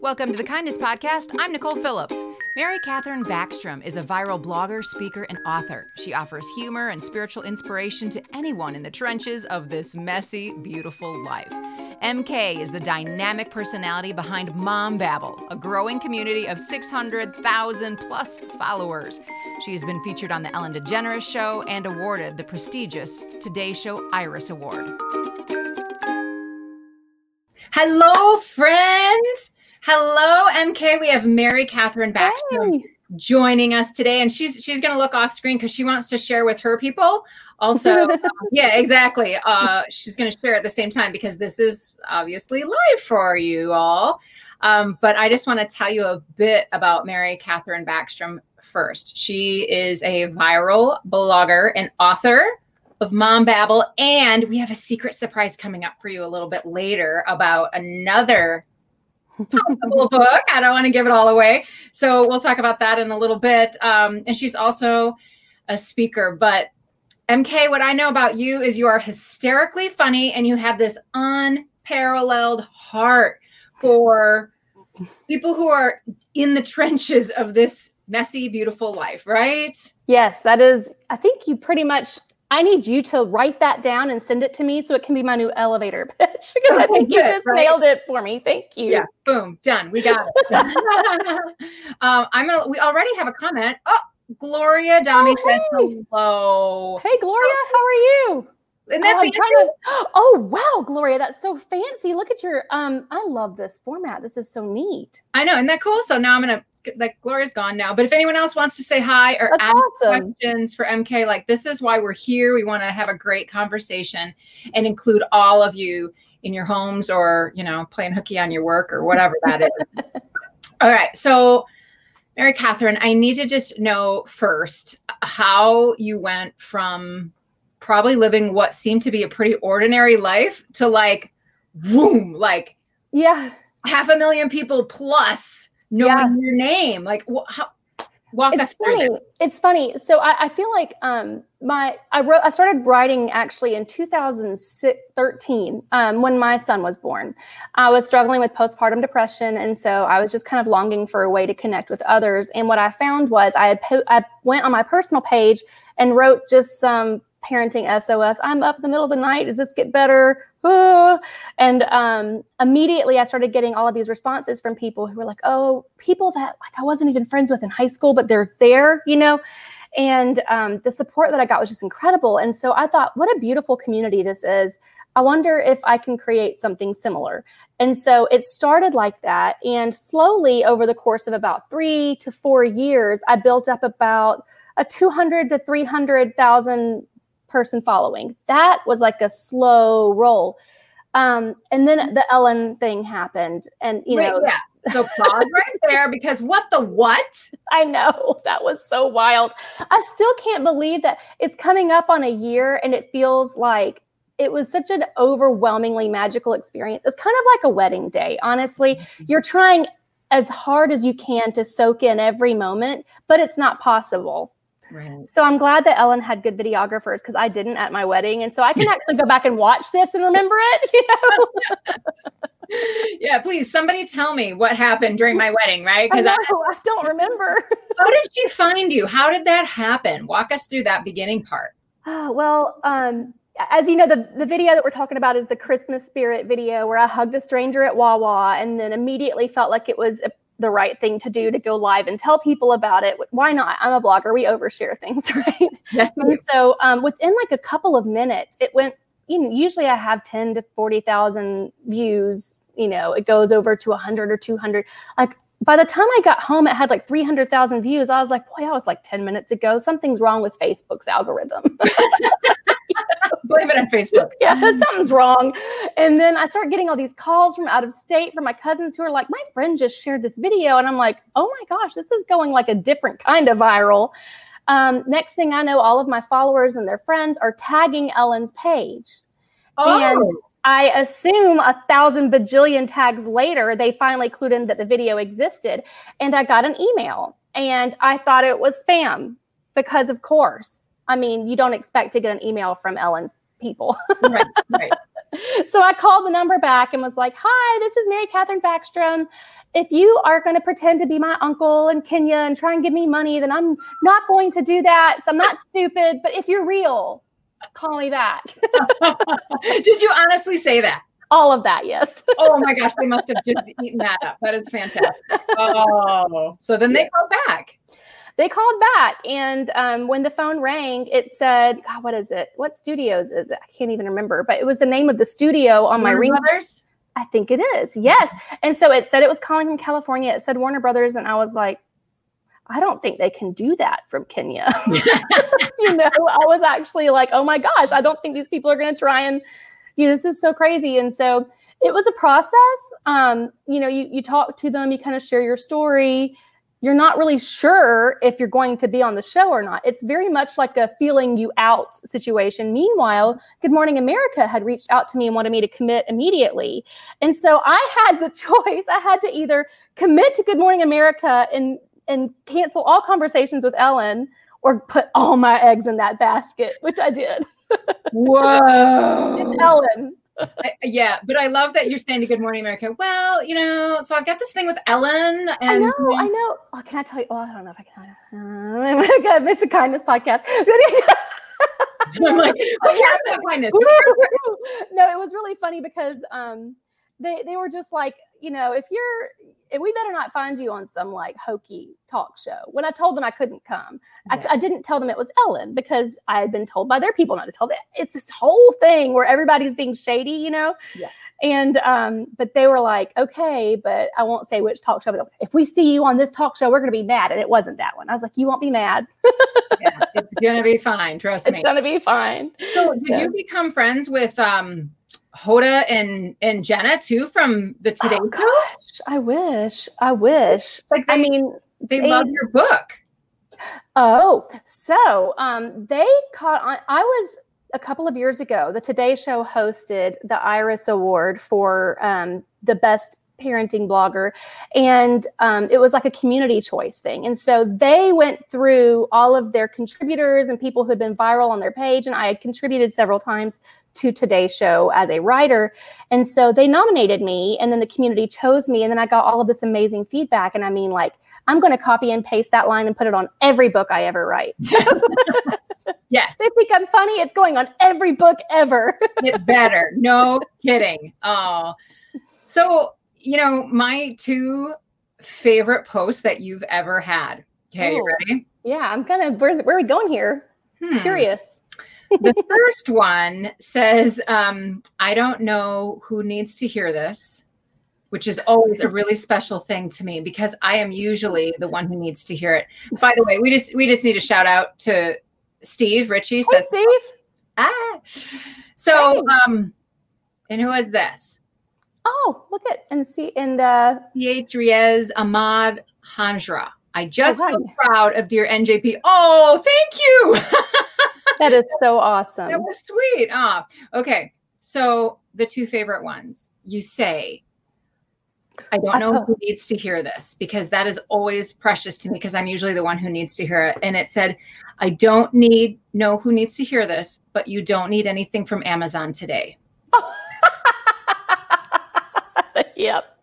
Welcome to the Kindness Podcast. I'm Nicole Phillips. Mary Katherine Backstrom is a viral blogger, speaker, and author. She offers humor and spiritual inspiration to anyone in the trenches of this messy, beautiful life. MK is the dynamic personality behind Mom Babble, a growing community of 600,000 plus followers. She has been featured on The Ellen DeGeneres Show and awarded the prestigious Today Show Iris Award. Hello, friends. Hello, MK. We have Mary Katherine Backstrom hey. joining us today, and she's she's going to look off screen because she wants to share with her people. Also, uh, yeah, exactly. Uh, she's going to share at the same time because this is obviously live for you all. Um, but I just want to tell you a bit about Mary Katherine Backstrom first. She is a viral blogger and author of Mom Babble, and we have a secret surprise coming up for you a little bit later about another possible book. I don't want to give it all away. So we'll talk about that in a little bit. Um, and she's also a speaker. But MK, what I know about you is you are hysterically funny and you have this unparalleled heart for people who are in the trenches of this messy, beautiful life, right? Yes, that is. I think you pretty much I need you to write that down and send it to me so it can be my new elevator pitch because I think you just right? nailed it for me. Thank you. Yeah, boom, done. We got it. um, I'm gonna. We already have a comment. Oh, Gloria Dami oh, said hello. Hey, Gloria, how are you? And that's oh, to, oh wow, Gloria, that's so fancy. Look at your um, I love this format. This is so neat. I know, isn't that cool? So now I'm gonna like Gloria's gone now. But if anyone else wants to say hi or that's ask awesome. questions for MK, like this is why we're here. We want to have a great conversation and include all of you in your homes or you know playing hooky on your work or whatever that is. all right, so Mary Katherine, I need to just know first how you went from probably living what seemed to be a pretty ordinary life to like, boom, like yeah, half a million people plus knowing yeah. your name. Like, wh- how, walk it's us through funny. It's funny. So I, I, feel like um, my I wrote I started writing actually in 2013 um, when my son was born. I was struggling with postpartum depression, and so I was just kind of longing for a way to connect with others. And what I found was I had po- I went on my personal page and wrote just some parenting SOS. I'm up in the middle of the night. Does this get better? And um, immediately I started getting all of these responses from people who were like, oh, people that like I wasn't even friends with in high school, but they're there, you know? And um, the support that I got was just incredible. And so I thought, what a beautiful community this is. I wonder if I can create something similar. And so it started like that. And slowly over the course of about three to four years, I built up about a 200 to 300,000 person following. That was like a slow roll. Um, and then the Ellen thing happened, and you know, yeah. So pause right there because what the what? I know that was so wild. I still can't believe that it's coming up on a year, and it feels like it was such an overwhelmingly magical experience. It's kind of like a wedding day, honestly. Mm-hmm. You're trying as hard as you can to soak in every moment, but it's not possible. Right. So I'm glad that Ellen had good videographers because I didn't at my wedding, and so I can actually go back and watch this and remember it. You know? yeah, please, somebody tell me what happened during my wedding, right? Because I, I, I, don't remember. how did she find you? How did that happen? Walk us through that beginning part. Oh, well, um, as you know, the, the video that we're talking about is the Christmas spirit video where I hugged a stranger at Wawa and then immediately felt like it was a the right thing to do to go live and tell people about it. Why not? I'm a blogger. We overshare things, right? Yes. and so um, within like a couple of minutes, it went. You know, usually I have ten to forty thousand views. You know, it goes over to hundred or two hundred. Like by the time I got home, it had like 300,000 views. I was like, boy, I was like 10 minutes ago. Something's wrong with Facebook's algorithm. It on Facebook. yeah, something's wrong. And then I start getting all these calls from out of state from my cousins who are like, my friend just shared this video. And I'm like, oh my gosh, this is going like a different kind of viral. Um, next thing I know, all of my followers and their friends are tagging Ellen's page. Oh. And I assume a thousand bajillion tags later, they finally clued in that the video existed. And I got an email and I thought it was spam because, of course, I mean, you don't expect to get an email from Ellen's people. right, right. so I called the number back and was like, Hi, this is Mary Katherine Backstrom. If you are going to pretend to be my uncle in Kenya and try and give me money, then I'm not going to do that. So I'm not stupid. But if you're real, call me back. Did you honestly say that? All of that, yes. oh my gosh, they must have just eaten that up. That is fantastic. Oh, so then they called back. They called back, and um, when the phone rang, it said, "God, what is it? What studios is it? I can't even remember." But it was the name of the studio on my ring. Brothers. I think it is. Yes, and so it said it was calling from California. It said Warner Brothers, and I was like, I don't think they can do that from Kenya. you know, I was actually like, oh my gosh, I don't think these people are going to try and you know, this is so crazy. And so it was a process. Um, you know, you, you talk to them, you kind of share your story. You're not really sure if you're going to be on the show or not. It's very much like a feeling you out situation. Meanwhile, Good Morning America had reached out to me and wanted me to commit immediately. And so I had the choice. I had to either commit to Good Morning America and and cancel all conversations with Ellen or put all my eggs in that basket, which I did. Whoa. it's Ellen. I, yeah, but I love that you're saying to Good Morning America. Well, you know, so I've got this thing with Ellen. And, I know, I know. Oh, can I tell you? Oh, I don't know if I can. Uh, it's a kindness podcast. I'm like, about kindness? no, it was really funny because um, they they were just like, you know, if you're, and we better not find you on some like hokey talk show. When I told them I couldn't come, yeah. I, I, didn't tell them it was Ellen because I had been told by their people not to tell them. It's this whole thing where everybody's being shady, you know? Yeah. And, um, but they were like, okay, but I won't say which talk show. But if we see you on this talk show, we're going to be mad. And it wasn't that one. I was like, you won't be mad. yeah, it's going to be fine. Trust me. It's going to be fine. So, did so. you become friends with, um, Hoda and and Jenna too from the Today oh, Gosh, I wish. I wish. Like they, I mean, they, they love your book. Oh, so um, they caught on. I was a couple of years ago. The Today Show hosted the Iris Award for um, the best parenting blogger and um, it was like a community choice thing. And so they went through all of their contributors and people who had been viral on their page and i had contributed several times to today's show as a writer. And so they nominated me and then the community chose me and then i got all of this amazing feedback. And i mean like i'm going to copy and paste that line and put it on every book i ever write. Yes. they think i'm funny. It's going on every book ever. It better. No kidding. Oh so you know, my two favorite posts that you've ever had. Okay, Ooh. you ready? Yeah, I'm kind of where's where are we going here? Hmm. Curious. the first one says, um, I don't know who needs to hear this, which is always a really special thing to me because I am usually the one who needs to hear it. By the way, we just we just need a shout out to Steve Ritchie hey, says Steve. Ah. So hey. um and who is this? Oh, look at and see and uh Th Riez Ahmad Hanjra. I just oh, feel proud of dear NJP. Oh, thank you. that is so awesome. That was sweet. Ah, okay. So the two favorite ones. You say, I don't know who needs to hear this because that is always precious to me because I'm usually the one who needs to hear it. And it said, I don't need know who needs to hear this, but you don't need anything from Amazon today. yep.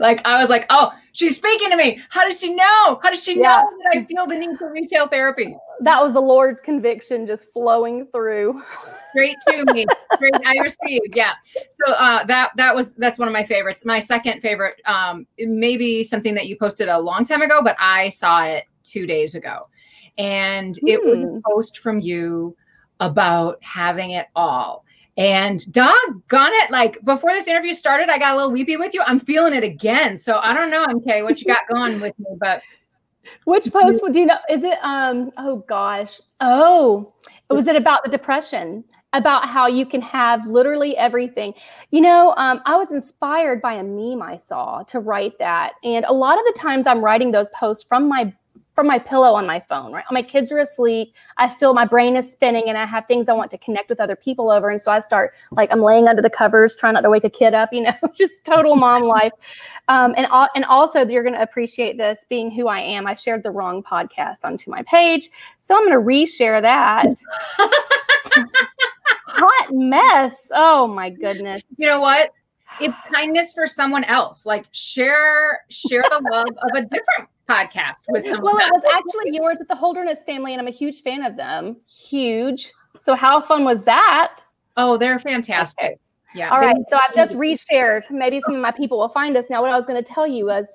Like I was like, oh, she's speaking to me. How does she know? How does she yeah. know that I feel the need for retail therapy? That was the Lord's conviction just flowing through. Straight to me. Straight I received. Yeah. So uh, that that was that's one of my favorites. My second favorite, um, maybe something that you posted a long time ago, but I saw it two days ago. And mm. it was a hmm. post from you about having it all and doggone it, like before this interview started, I got a little weepy with you. I'm feeling it again. So I don't know, MK, what you got going with me, but which post do you know? Is it um oh gosh. Oh, was it about the depression? About how you can have literally everything. You know, um, I was inspired by a meme I saw to write that. And a lot of the times I'm writing those posts from my from my pillow on my phone, right? My kids are asleep. I still, my brain is spinning and I have things I want to connect with other people over. And so I start like, I'm laying under the covers, trying not to wake a kid up, you know, just total mom life. Um, and, and also you're going to appreciate this being who I am. I shared the wrong podcast onto my page. So I'm going to reshare that. hot mess. Oh my goodness. You know what? It's kindness for someone else. Like share share the love of a different podcast. Well, it was actually yours with the Holderness family, and I'm a huge fan of them. Huge. So how fun was that? Oh, they're fantastic. Okay. Yeah. All right. So I've just reshared. Maybe some of my people will find us. Now, what I was going to tell you was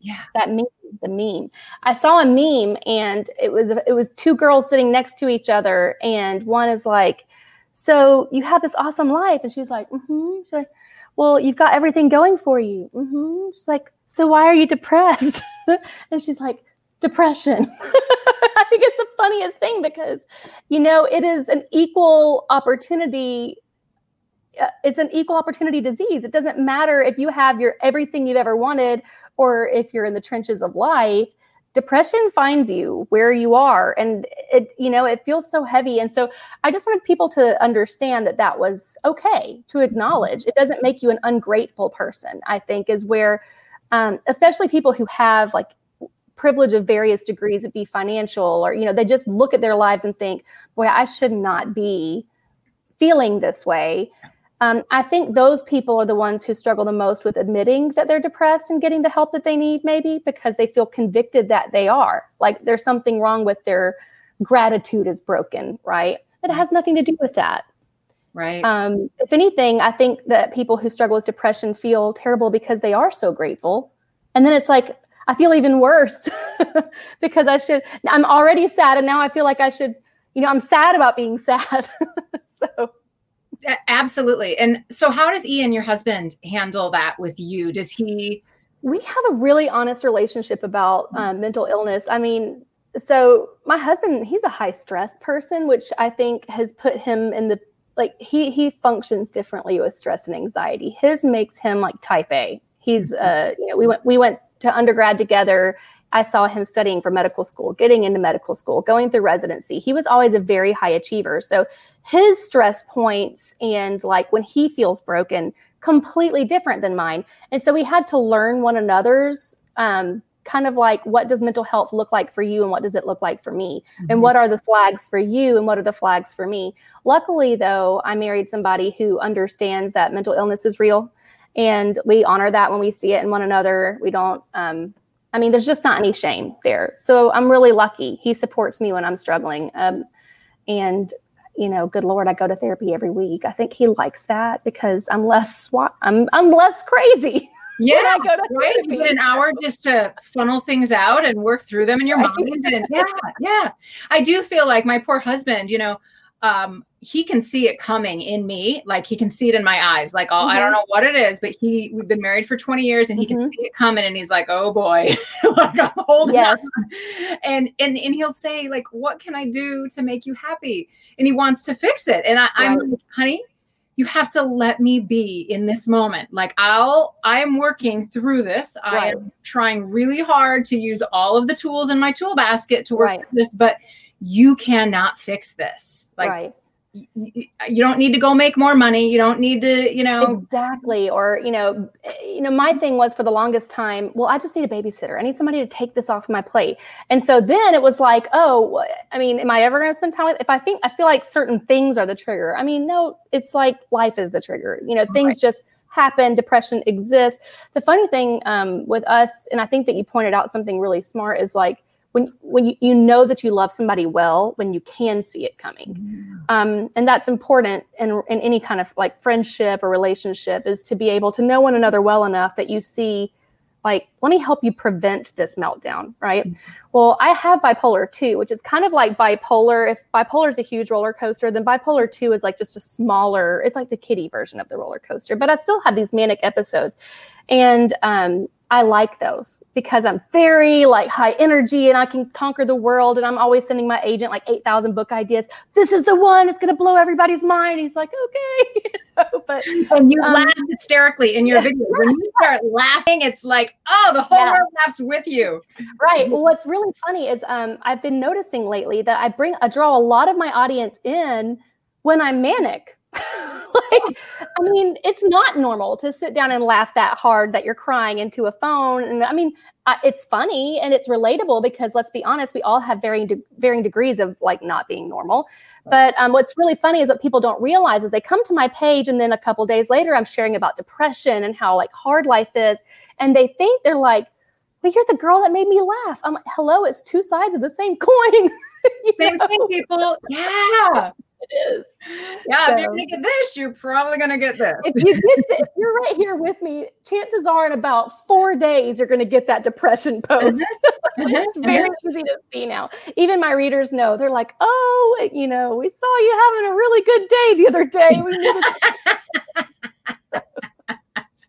yeah, that meme, the meme. I saw a meme and it was it was two girls sitting next to each other, and one is like, "So you have this awesome life," and she's like, "Mm-hmm." She's like, "Well, you've got everything going for you." Mm-hmm. She's like, "So why are you depressed?" and she's like, "Depression." I think it's the funniest thing because, you know, it is an equal opportunity uh, it's an equal opportunity disease. It doesn't matter if you have your everything you've ever wanted or if you're in the trenches of life. Depression finds you where you are, and it you know it feels so heavy. And so I just wanted people to understand that that was okay to acknowledge. It doesn't make you an ungrateful person. I think is where, um, especially people who have like privilege of various degrees, it be financial or you know they just look at their lives and think, boy, I should not be feeling this way um, I think those people are the ones who struggle the most with admitting that they're depressed and getting the help that they need, maybe because they feel convicted that they are. Like there's something wrong with their gratitude is broken, right? It has nothing to do with that. Right. Um, if anything, I think that people who struggle with depression feel terrible because they are so grateful. And then it's like, I feel even worse because I should, I'm already sad. And now I feel like I should, you know, I'm sad about being sad. so Absolutely. And so, how does Ian, your husband, handle that with you? Does he? We have a really honest relationship about mm-hmm. um, mental illness. I mean, so my husband, he's a high stress person, which I think has put him in the like he he functions differently with stress and anxiety. His makes him like type A. He's mm-hmm. uh you know we went we went to undergrad together. I saw him studying for medical school, getting into medical school, going through residency. He was always a very high achiever. So his stress points and like when he feels broken, completely different than mine. And so we had to learn one another's um, kind of like what does mental health look like for you and what does it look like for me mm-hmm. and what are the flags for you and what are the flags for me luckily though i married somebody who understands that mental illness is real and we honor that when we see it in one another we don't um, I mean, there's just not any shame there. So I'm really lucky. He supports me when I'm struggling. Um, and you know, good Lord, I go to therapy every week. I think he likes that because I'm less I'm I'm less crazy. Yeah, I go to right. You get an hour just to funnel things out and work through them in your right. mind. And yeah, yeah. I do feel like my poor husband. You know, um, he can see it coming in me like he can see it in my eyes like mm-hmm. i don't mm-hmm. know what it is but he we've been married for 20 years and he mm-hmm. can see it coming and he's like oh boy like i'm holding yes. On. and and and he'll say like what can i do to make you happy and he wants to fix it and I, i'm like honey you have to let me be in this moment like i'll i'm working through this right. i'm trying really hard to use all of the tools in my tool basket to work right. this but you cannot fix this like right you don't need to go make more money. You don't need to you know. Exactly. Or you know you know my thing was for the longest time well i just need a babysitter. I need somebody to take this off my plate. And so then it was like oh i mean am i ever going to spend time with if i think i feel like certain things are the trigger. I mean no it's like life is the trigger. You know things right. just happen. Depression exists. The funny thing um, with us and i think that you pointed out something really smart is like when when you, you know that you love somebody well when you can see it coming mm. um, and that's important in, in any kind of like friendship or relationship is to be able to know one another well enough that you see like let me help you prevent this meltdown right mm. well i have bipolar 2 which is kind of like bipolar if bipolar is a huge roller coaster then bipolar 2 is like just a smaller it's like the kiddie version of the roller coaster but i still have these manic episodes and um, I like those because I'm very like high energy and I can conquer the world. And I'm always sending my agent like 8,000 book ideas. This is the one. It's going to blow everybody's mind. He's like, okay. you know, but and you um, laugh hysterically in your yeah, video. When you start laughing, it's like, oh, the whole yeah. world laughs with you. Right. Well, what's really funny is um, I've been noticing lately that I bring, I draw a lot of my audience in when I'm manic. like, I mean, it's not normal to sit down and laugh that hard that you're crying into a phone. And I mean, it's funny and it's relatable because let's be honest, we all have varying de- varying degrees of like not being normal. But um, what's really funny is what people don't realize is they come to my page and then a couple days later, I'm sharing about depression and how like hard life is, and they think they're like, "Well, you're the girl that made me laugh." I'm like, "Hello, it's two sides of the same coin." same thing, people. Yeah it is. Yeah, so, if you're gonna get this, you're probably gonna get this. If you get the, if you're right here with me, chances are in about four days you're gonna get that depression post. Mm-hmm. it's very mm-hmm. easy to see now. Even my readers know they're like, oh, you know, we saw you having a really good day the other day.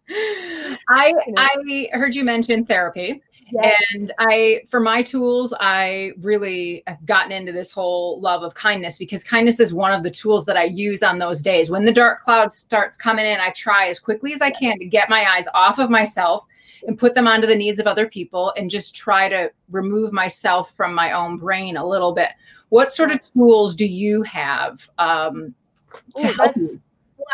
I I heard you mention therapy. Yes. And I, for my tools, I really have gotten into this whole love of kindness because kindness is one of the tools that I use on those days. When the dark cloud starts coming in, I try as quickly as I can to get my eyes off of myself and put them onto the needs of other people and just try to remove myself from my own brain a little bit. What sort of tools do you have um, to Ooh, help you?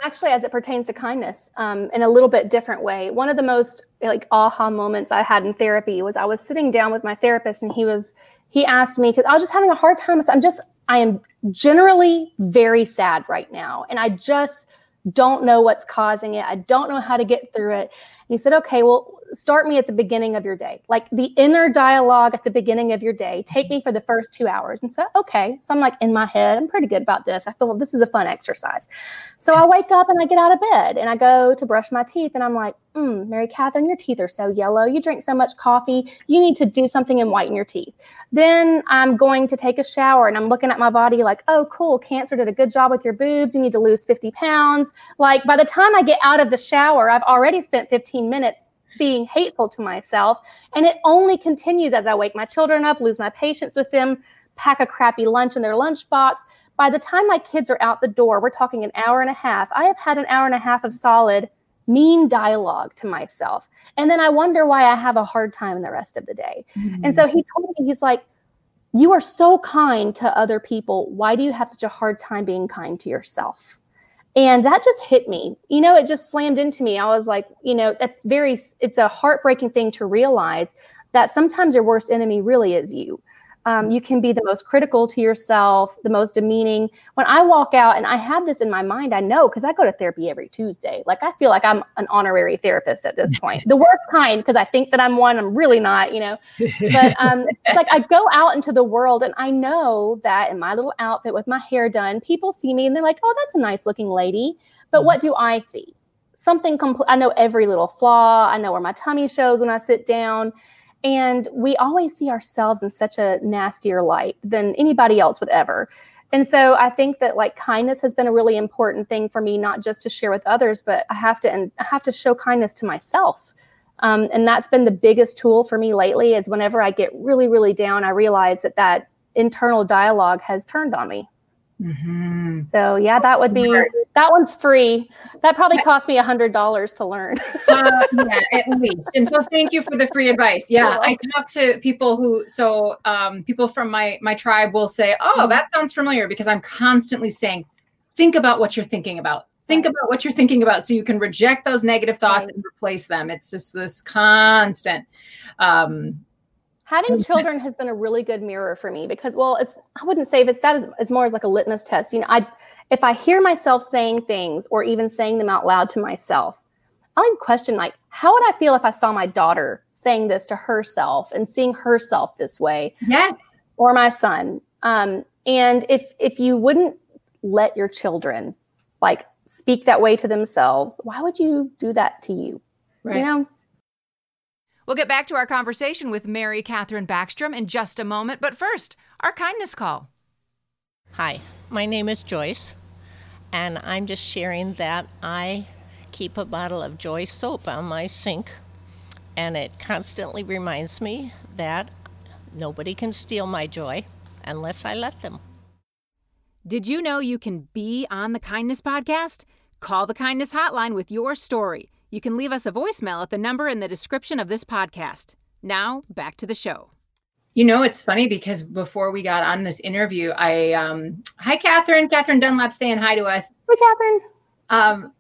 Actually, as it pertains to kindness, um, in a little bit different way. One of the most like aha moments I had in therapy was I was sitting down with my therapist, and he was he asked me because I was just having a hard time. I'm just I am generally very sad right now, and I just don't know what's causing it. I don't know how to get through it. And he said, okay, well, start me at the beginning of your day, like the inner dialogue at the beginning of your day. Take me for the first two hours. And so, okay. So I'm like in my head, I'm pretty good about this. I feel this is a fun exercise. So I wake up and I get out of bed and I go to brush my teeth and I'm like, mm, Mary Katherine, your teeth are so yellow. You drink so much coffee. You need to do something and whiten your teeth. Then I'm going to take a shower and I'm looking at my body like, oh, cool. Cancer did a good job with your boobs. You need to lose 50 pounds. Like by the time I get out of the shower, I've already spent 15 minutes being hateful to myself. And it only continues as I wake my children up, lose my patience with them, pack a crappy lunch in their lunchbox. By the time my kids are out the door, we're talking an hour and a half. I have had an hour and a half of solid mean dialogue to myself. And then I wonder why I have a hard time the rest of the day. Mm-hmm. And so he told me, he's like, You are so kind to other people. Why do you have such a hard time being kind to yourself? And that just hit me. You know, it just slammed into me. I was like, you know, that's very, it's a heartbreaking thing to realize that sometimes your worst enemy really is you um, you can be the most critical to yourself, the most demeaning. When I walk out, and I have this in my mind, I know because I go to therapy every Tuesday. Like I feel like I'm an honorary therapist at this point, the worst kind because I think that I'm one. I'm really not, you know. But um, it's like I go out into the world, and I know that in my little outfit with my hair done, people see me and they're like, "Oh, that's a nice looking lady." But mm-hmm. what do I see? Something complete. I know every little flaw. I know where my tummy shows when I sit down. And we always see ourselves in such a nastier light than anybody else would ever. And so I think that like kindness has been a really important thing for me, not just to share with others, but I have to and I have to show kindness to myself. Um, and that's been the biggest tool for me lately. Is whenever I get really, really down, I realize that that internal dialogue has turned on me. Mm-hmm. So yeah, that would be that one's free. That probably cost me a hundred dollars to learn. uh, yeah, at least. And so thank you for the free advice. Yeah, I talk to people who so um, people from my my tribe will say, "Oh, mm-hmm. that sounds familiar," because I'm constantly saying, "Think about what you're thinking about. Think about what you're thinking about, so you can reject those negative thoughts right. and replace them." It's just this constant. Um, having children has been a really good mirror for me because well it's i wouldn't say if it's that as, as more as like a litmus test. You know i if i hear myself saying things or even saying them out loud to myself i'll even question like how would i feel if i saw my daughter saying this to herself and seeing herself this way yeah or my son? Um, and if if you wouldn't let your children like speak that way to themselves why would you do that to you? Right. you know We'll get back to our conversation with Mary Katherine Backstrom in just a moment, but first, our kindness call. Hi, my name is Joyce, and I'm just sharing that I keep a bottle of Joy soap on my sink, and it constantly reminds me that nobody can steal my joy unless I let them. Did you know you can be on the Kindness Podcast? Call the Kindness Hotline with your story. You can leave us a voicemail at the number in the description of this podcast. Now, back to the show. You know, it's funny because before we got on this interview, I um hi Catherine, Catherine Dunlap saying hi to us. Hi Catherine. um,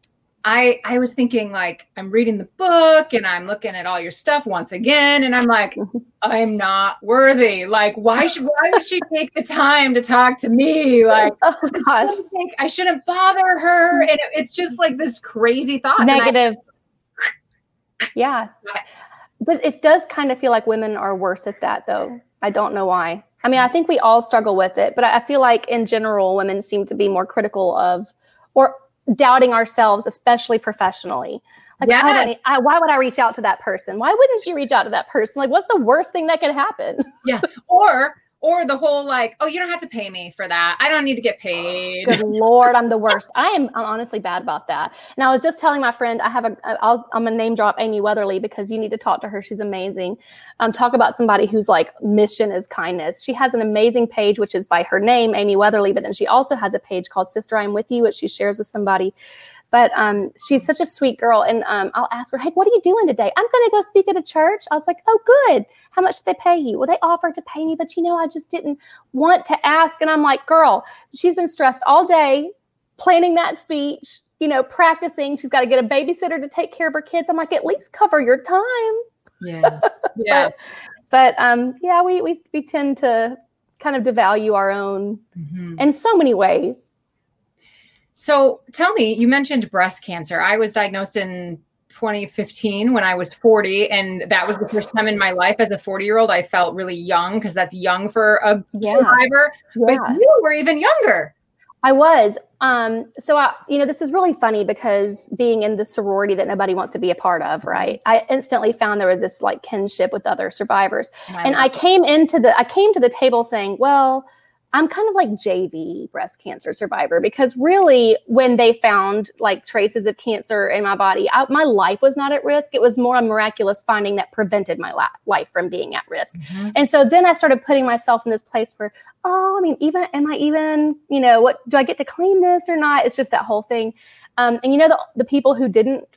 I I was thinking like I'm reading the book and I'm looking at all your stuff once again, and I'm like, I'm not worthy. Like, why should why would she take the time to talk to me? Like, oh gosh, I shouldn't, I shouldn't bother her, and it, it's just like this crazy thought. Negative. I, yeah, But it does kind of feel like women are worse at that, though. I don't know why. I mean, I think we all struggle with it, but I feel like in general, women seem to be more critical of or doubting ourselves, especially professionally. Like, I, why would I reach out to that person? Why wouldn't you reach out to that person? Like, what's the worst thing that could happen? Yeah. Or or the whole like, oh, you don't have to pay me for that. I don't need to get paid. Good lord, I'm the worst. I am. I'm honestly bad about that. And I was just telling my friend, I have a. I'll, I'm gonna name drop Amy Weatherly because you need to talk to her. She's amazing. Um, talk about somebody whose like mission is kindness. She has an amazing page which is by her name, Amy Weatherly, but then she also has a page called Sister I'm With You, which she shares with somebody but um, she's such a sweet girl. And um, I'll ask her, hey, what are you doing today? I'm going to go speak at a church. I was like, oh, good. How much did they pay you? Well, they offered to pay me, but you know, I just didn't want to ask. And I'm like, girl, she's been stressed all day planning that speech, you know, practicing. She's got to get a babysitter to take care of her kids. I'm like, at least cover your time. Yeah. Yeah. but, but um, yeah, we, we, we tend to kind of devalue our own mm-hmm. in so many ways. So tell me, you mentioned breast cancer. I was diagnosed in 2015 when I was 40, and that was the first time in my life as a 40 year old I felt really young because that's young for a yeah. survivor. Yeah. But you were even younger. I was. Um, so I, you know, this is really funny because being in the sorority that nobody wants to be a part of, right? I instantly found there was this like kinship with other survivors. and I came into the I came to the table saying, well, I'm kind of like JV breast cancer survivor because really, when they found like traces of cancer in my body, I, my life was not at risk. It was more a miraculous finding that prevented my la- life from being at risk. Mm-hmm. And so then I started putting myself in this place where, oh, I mean, even am I even, you know, what do I get to claim this or not? It's just that whole thing. Um, and you know, the, the people who didn't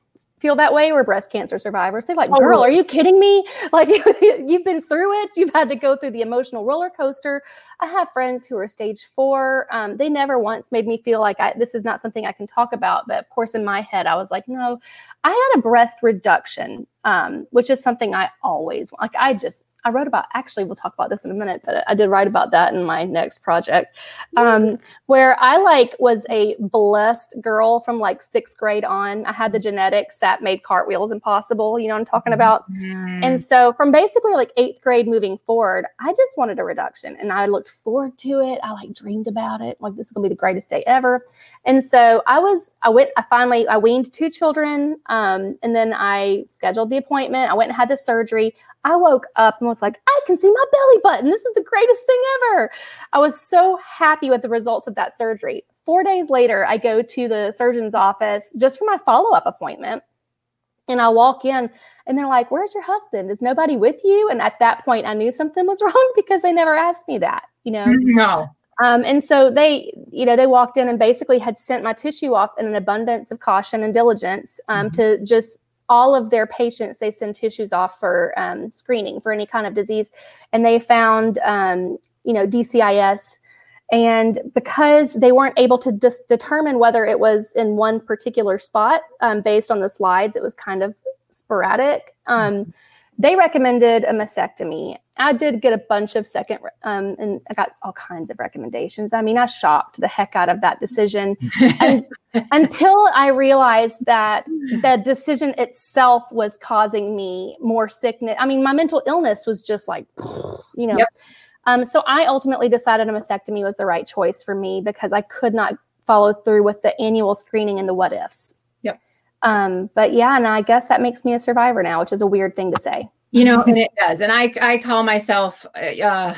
feel that way were breast cancer survivors. They're like, girl, are you kidding me? Like you've been through it. You've had to go through the emotional roller coaster. I have friends who are stage four. Um, they never once made me feel like I, this is not something I can talk about. But of course, in my head, I was like, no, I had a breast reduction, um, which is something I always like. I just I wrote about actually we'll talk about this in a minute, but I did write about that in my next project. Um, where I like was a blessed girl from like sixth grade on. I had the genetics that made cartwheels impossible, you know what I'm talking about. Mm-hmm. And so from basically like eighth grade moving forward, I just wanted a reduction and I looked forward to it. I like dreamed about it. Like this is gonna be the greatest day ever. And so I was, I went, I finally, I weaned two children. Um, and then I scheduled the appointment. I went and had the surgery. I woke up and was like, I can see my belly button. This is the greatest thing ever. I was so happy with the results of that surgery. Four days later, I go to the surgeon's office just for my follow up appointment. And I walk in and they're like, Where's your husband? Is nobody with you? And at that point, I knew something was wrong because they never asked me that, you know? No. Um, and so they, you know, they walked in and basically had sent my tissue off in an abundance of caution and diligence um, mm-hmm. to just all of their patients they send tissues off for um, screening for any kind of disease. And they found um, you know dcis and because they weren't able to dis- determine whether it was in one particular spot um, based on the slides it was kind of sporadic um, mm-hmm they recommended a mastectomy. I did get a bunch of second, um, and I got all kinds of recommendations. I mean, I shocked the heck out of that decision and, until I realized that the decision itself was causing me more sickness. I mean, my mental illness was just like, you know. Yep. Um, so I ultimately decided a mastectomy was the right choice for me because I could not follow through with the annual screening and the what ifs. Um, but yeah, and I guess that makes me a survivor now, which is a weird thing to say. You know, and it does. And I, I call myself, uh,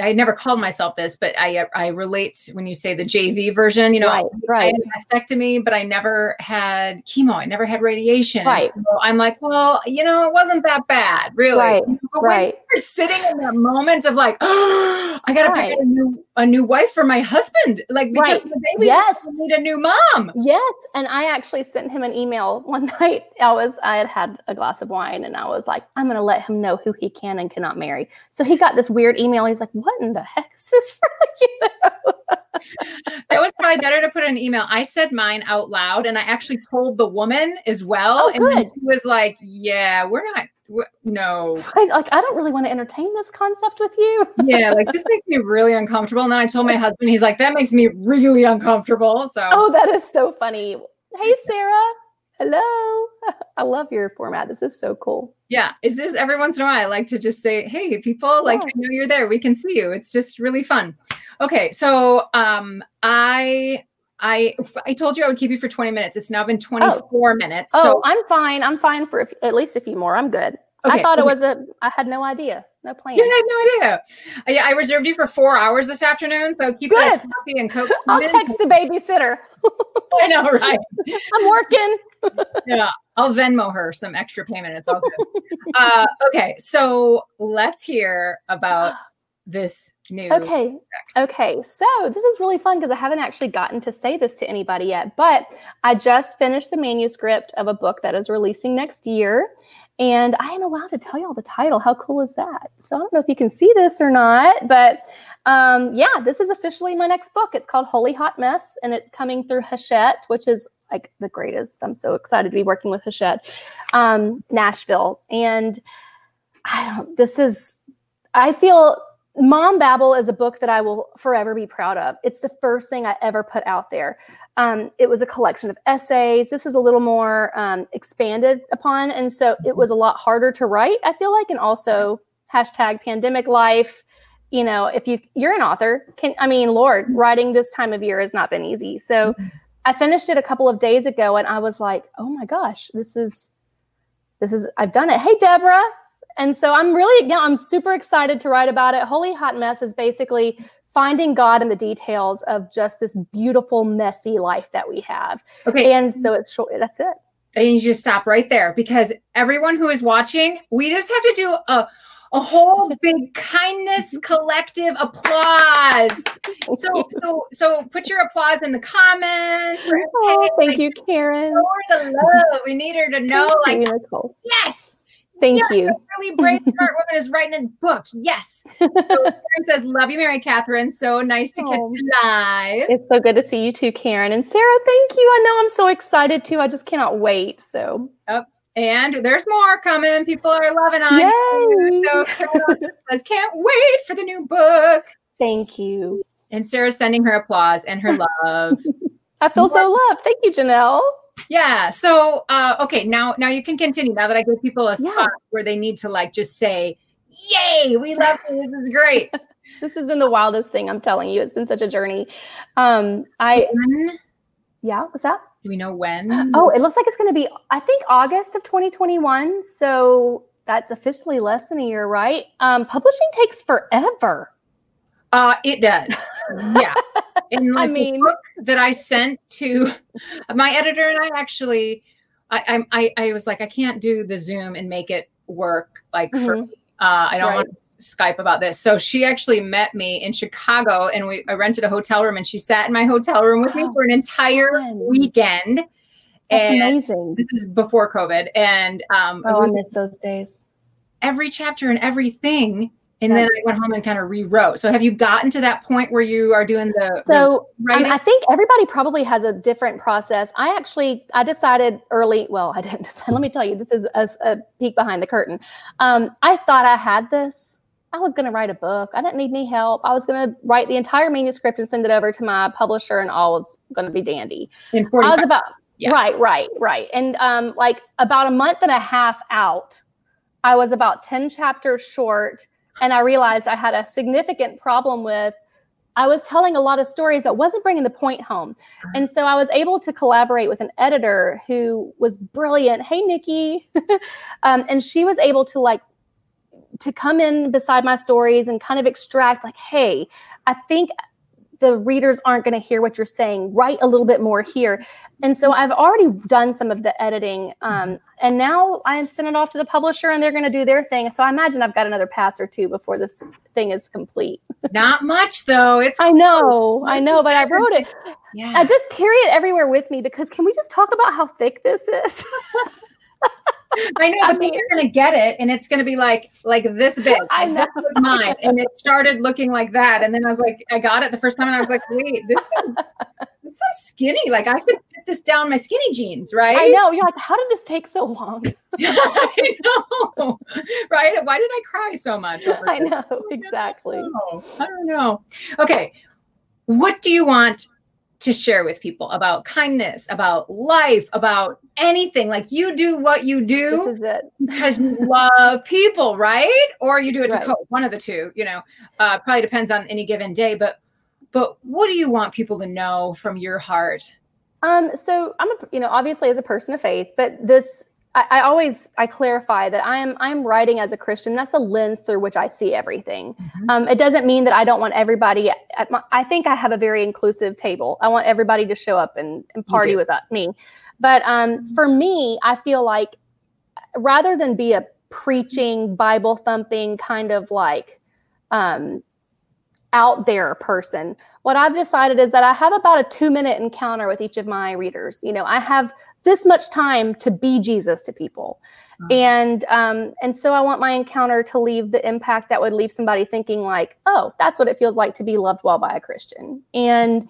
I never called myself this, but I, I relate when you say the JV version. You know, right, right. I had a mastectomy, but I never had chemo. I never had radiation. Right. So I'm like, well, you know, it wasn't that bad, really. Right. But right. when you're sitting in that moment of like, oh, I gotta right. pick a new a new wife for my husband, like because right. the baby yes. need a new mom. Yes, and I actually sent him an email one night. I was I had had a glass of wine, and I was like, I'm gonna let him know who he can and cannot marry. So he got this weird email. He's like, What in the heck is this for? You know? it was probably better to put an email. I said mine out loud, and I actually told the woman as well. Oh, and she was like, "Yeah, we're not no. I, like i don't really want to entertain this concept with you. Yeah like this makes me really uncomfortable and then i told my husband he's like that makes me really uncomfortable so. Oh that is so funny. Hey sarah. Hello. I love your format. This is so cool. Yeah it's just every once in a while i like to just say hey people like yeah. i know you're there. We can see you. It's just really fun. Okay so um i I I told you I would keep you for 20 minutes. It's now been 24 oh. minutes. Oh. I'm fine. I'm fine for at least a few more. I'm good. Okay, I thought okay. it was a. I had no idea, no plan. You had no idea. Yeah, I reserved you for four hours this afternoon, so keep Good. that coffee and coke. I'll text the babysitter. I know, right? I'm working. yeah, I'll Venmo her some extra payment. It's all good. uh, okay, so let's hear about this new. Okay. Project. Okay. So this is really fun because I haven't actually gotten to say this to anybody yet, but I just finished the manuscript of a book that is releasing next year. And I am allowed to tell y'all the title. How cool is that? So I don't know if you can see this or not, but um, yeah, this is officially my next book. It's called Holy Hot Mess, and it's coming through Hachette, which is like the greatest. I'm so excited to be working with Hachette, um, Nashville. And I don't, this is, I feel Mom Babble is a book that I will forever be proud of. It's the first thing I ever put out there. Um, it was a collection of essays. This is a little more um, expanded upon, and so it was a lot harder to write. I feel like, and also hashtag pandemic life. You know, if you you're an author, can I mean, Lord, writing this time of year has not been easy. So, I finished it a couple of days ago, and I was like, oh my gosh, this is this is I've done it. Hey, Deborah, and so I'm really, yeah, I'm super excited to write about it. Holy Hot Mess is basically finding God in the details of just this beautiful, messy life that we have. Okay. And so it's short, that's it. And you just stop right there because everyone who is watching, we just have to do a a whole big kindness collective applause. So so so put your applause in the comments. Oh, thank like, you, Karen. For the love. We need her to know, like, yes, Thank yes, you. really brave, smart woman is writing a book. Yes. So Karen says, "Love you, Mary Katherine. So nice to oh, catch you live. It's so good to see you too, Karen and Sarah. Thank you. I know I'm so excited too. I just cannot wait. So. Oh, and there's more coming. People are loving on Yay. you. So Karen says, "Can't wait for the new book." Thank you. And Sarah's sending her applause and her love. I feel more- so loved. Thank you, Janelle. Yeah. So uh, okay, now now you can continue. Now that I give people a spot yeah. where they need to like just say, "Yay, we love you. This is great." this has been the wildest thing. I'm telling you, it's been such a journey. Um, I when, yeah. What's that? Do we know when? Oh, it looks like it's going to be. I think August of 2021. So that's officially less than a year, right? Um, publishing takes forever. Uh, it does. Yeah. In like I mean, book that I sent to my editor and I actually, I, I, I was like, I can't do the Zoom and make it work. Like mm-hmm. for, uh, I don't right. want to Skype about this. So she actually met me in Chicago and we I rented a hotel room and she sat in my hotel room with wow. me for an entire Fun. weekend. That's and amazing. This is before COVID. And um oh, I miss those days. Every chapter and everything and then I went home and kind of rewrote. So have you gotten to that point where you are doing the So um, I think everybody probably has a different process. I actually I decided early, well, I didn't decide. Let me tell you, this is a, a peek behind the curtain. Um, I thought I had this. I was going to write a book. I didn't need any help. I was going to write the entire manuscript and send it over to my publisher and all was going to be dandy. I was about yeah. right, right, right. And um, like about a month and a half out, I was about 10 chapters short and I realized I had a significant problem with I was telling a lot of stories that wasn't bringing the point home. And so I was able to collaborate with an editor who was brilliant. Hey, Nikki. um, and she was able to like, to come in beside my stories and kind of extract like, hey, I think the readers aren't going to hear what you're saying. Write a little bit more here. And so i've already done some of the editing um, and now i send it off to the publisher and they're going to do their thing. So i imagine i've got another pass or two before this thing is complete. Not much though. It's i know i know but i wrote it. Yeah. i just carry it everywhere with me because can we just talk about how thick this is I know, I but mean- you're gonna get it, and it's gonna be like like this big. I know. This was mine, and it started looking like that, and then I was like, I got it the first time, and I was like, wait, this is this is skinny. Like I could fit this down my skinny jeans, right? i know you're like how did this take so long I know, right? Why did I cry so much? Over i know exactly know. I don't know. Okay. What do you want to share with people about kindness, about life, about anything? Like you do what you do because you love people, right? Or you do it to Right. cope. One of the two, you know. Uh, probably depends on any given day. But but what do you want people to know from your heart? Um, so I'm a, you know, obviously as a person of faith, but this, I, I always, I clarify that I am, I'm writing as a Christian. That's the lens through which I see everything. Mhm. Um, it doesn't mean that I don't want everybody at my, I think I have a very inclusive table. I want everybody to show up and, and party with uh, me. But um, for me, I feel like rather than be a preaching, Bible thumping kind of like, um, out there person. What I've decided is that I have about a two minute encounter with each of my readers. You know, I have this much time to be Jesus to people. Mhm. And um, and so I want my encounter to leave the impact that would leave somebody thinking like, oh, that's what it feels like to be loved well by a Christian. And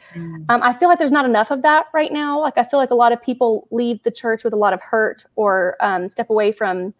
um, I feel like there's not enough of that right now. Like I feel like a lot of people leave the church with a lot of hurt or um, step away from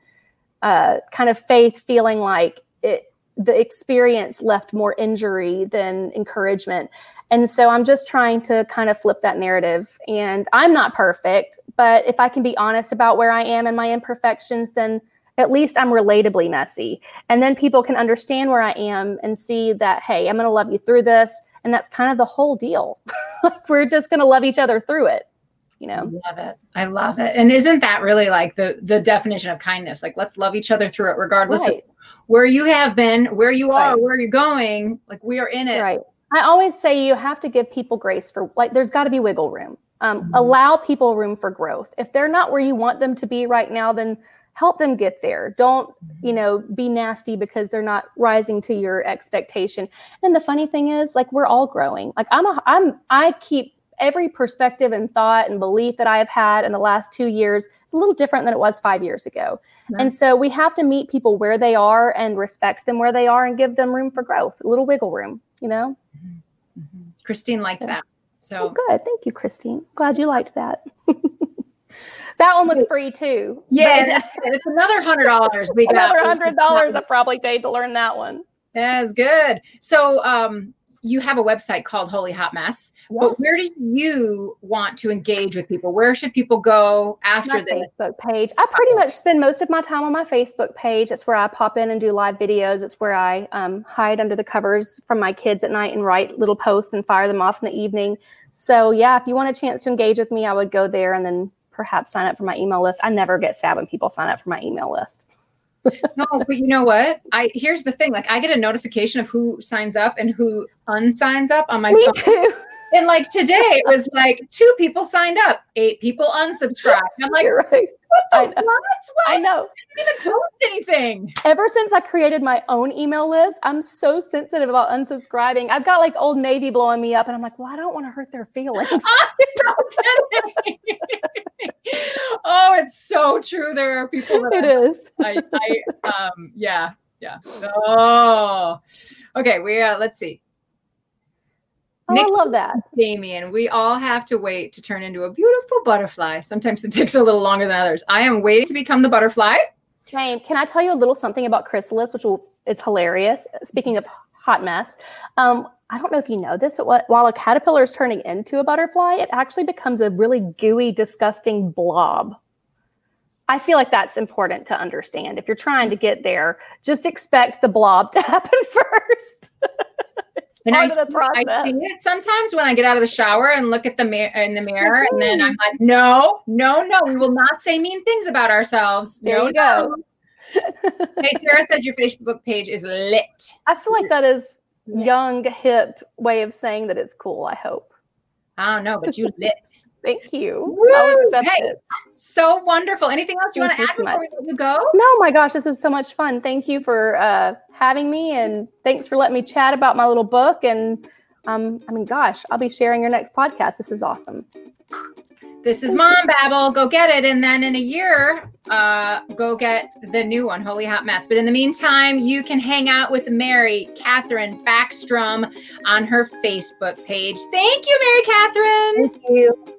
uh, kind of faith, feeling like it the experience left more injury than encouragement. And so I'm just trying to kind of flip that narrative. And I'm not perfect, but if I can be honest about where I am and my imperfections, then at least I'm relatably messy. And then people can understand where I am and see that, hey, I'm going to love you through this. And that's kind of the whole deal. like we're just going to love each other through it, you know, I love it. I love it. And isn't that really like the the definition of kindness? Like let's love each other through it, regardless of where you have been, where you are, Right. where you're going. Like we are in it. Right. I always say you have to give people grace for like there's got to be wiggle room. Um, Mhm. Allow people room for growth. If they're not where you want them to be right now, then help them get there. Don't you know be nasty because they're not rising to your expectation. And the funny thing is, like we're all growing. Like I'm a I'm I keep every perspective and thought and belief that I have had in the last two years is a little different than it was five years ago. Right. And so we have to meet people where they are and respect them where they are and give them room for growth, a little wiggle room, you know? Christine liked Yeah. that. Oh, So good. Thank you, Christine. Glad you liked that. that one was free too. yeah, it's another hundred dollars we got. another hundred dollars I probably paid to learn that one. That's good. So um you have a website called Holy Hot Mess. But where do you want to engage with people? Where should people go after my this? Facebook page. I pretty much spend most of my time on my Facebook page. It's where I pop in and do live videos. It's where I um, hide under the covers from my kids at night and write little posts and fire them off in the evening. So yeah, if you want a chance to engage with me, I would go there and then perhaps sign up for my email list. I never get sad when people sign up for my email list. No, but you know what? I here's the thing. Like I get a notification of who signs up and who unsigns up on my Me phone. too. And like today it was like two people signed up, eight people unsubscribed. I'm like, You're right. I know. What? I know. I didn't even post anything. Ever since I created my own email list, I'm so sensitive about unsubscribing. I've got like Old Navy blowing me up, and I'm like, well, I don't want to hurt their feelings. Oh, it's so true. There are people that it are is. I, I um yeah yeah oh okay we uh let's see Oh, Nick- I love that. Damien we all have to wait to turn into a beautiful butterfly sometimes it takes a little longer than others I am waiting to become the butterfly James, can I tell you a little something about chrysalis, which will, is hilarious? Speaking of hot mess, um, I don't know if you know this, but what, while a caterpillar is turning into a butterfly, it actually becomes a really gooey, disgusting blob. I feel like that's important to understand. If you're trying to get there, just expect the blob to happen first. And part I of the I see it sometimes when I get out of the shower and look at the mirror in the mirror, and then I'm like, no, no, no, we will not say mean things about ourselves. There no, you go. no. Hey, Sarah says your Facebook page is lit. I feel like that is young, hip way of saying that it's cool. I hope. I don't know, but you lit. Thank you. Woo! I'll accept Hey, it. So wonderful. Anything else you Thank want to you add so before we let you go? No, my gosh, this was so much fun. Thank you for uh, having me, and thanks for letting me chat about my little book. And um, I mean, gosh, I'll be sharing your next podcast. This is awesome. This is Mom Babble. Go get it. And then in a year, uh, go get the new one, Holy Hot Mess. But in the meantime, you can hang out with Mary Katherine Backstrom on her Facebook page. Thank you, Mary Katherine. Thank you.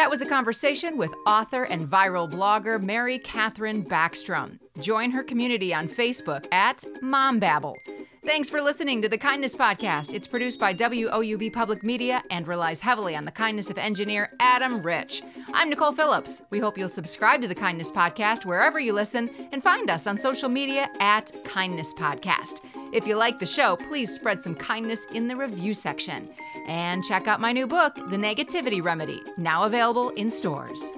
That was a conversation with author and viral blogger Mary Katherine Backstrom. Join her community on Facebook at Mom Babble. Thanks for listening to the Kindness Podcast. It's produced by WOUB Public Media and relies heavily on the kindness of engineer Adam Rich. I'm Nicole Phillips. We hope you'll subscribe to the Kindness Podcast wherever you listen and find us on social media at Kindness Podcast. If you like the show, please spread some kindness in the review section. And check out my new book, The Negativity Remedy, now available in stores.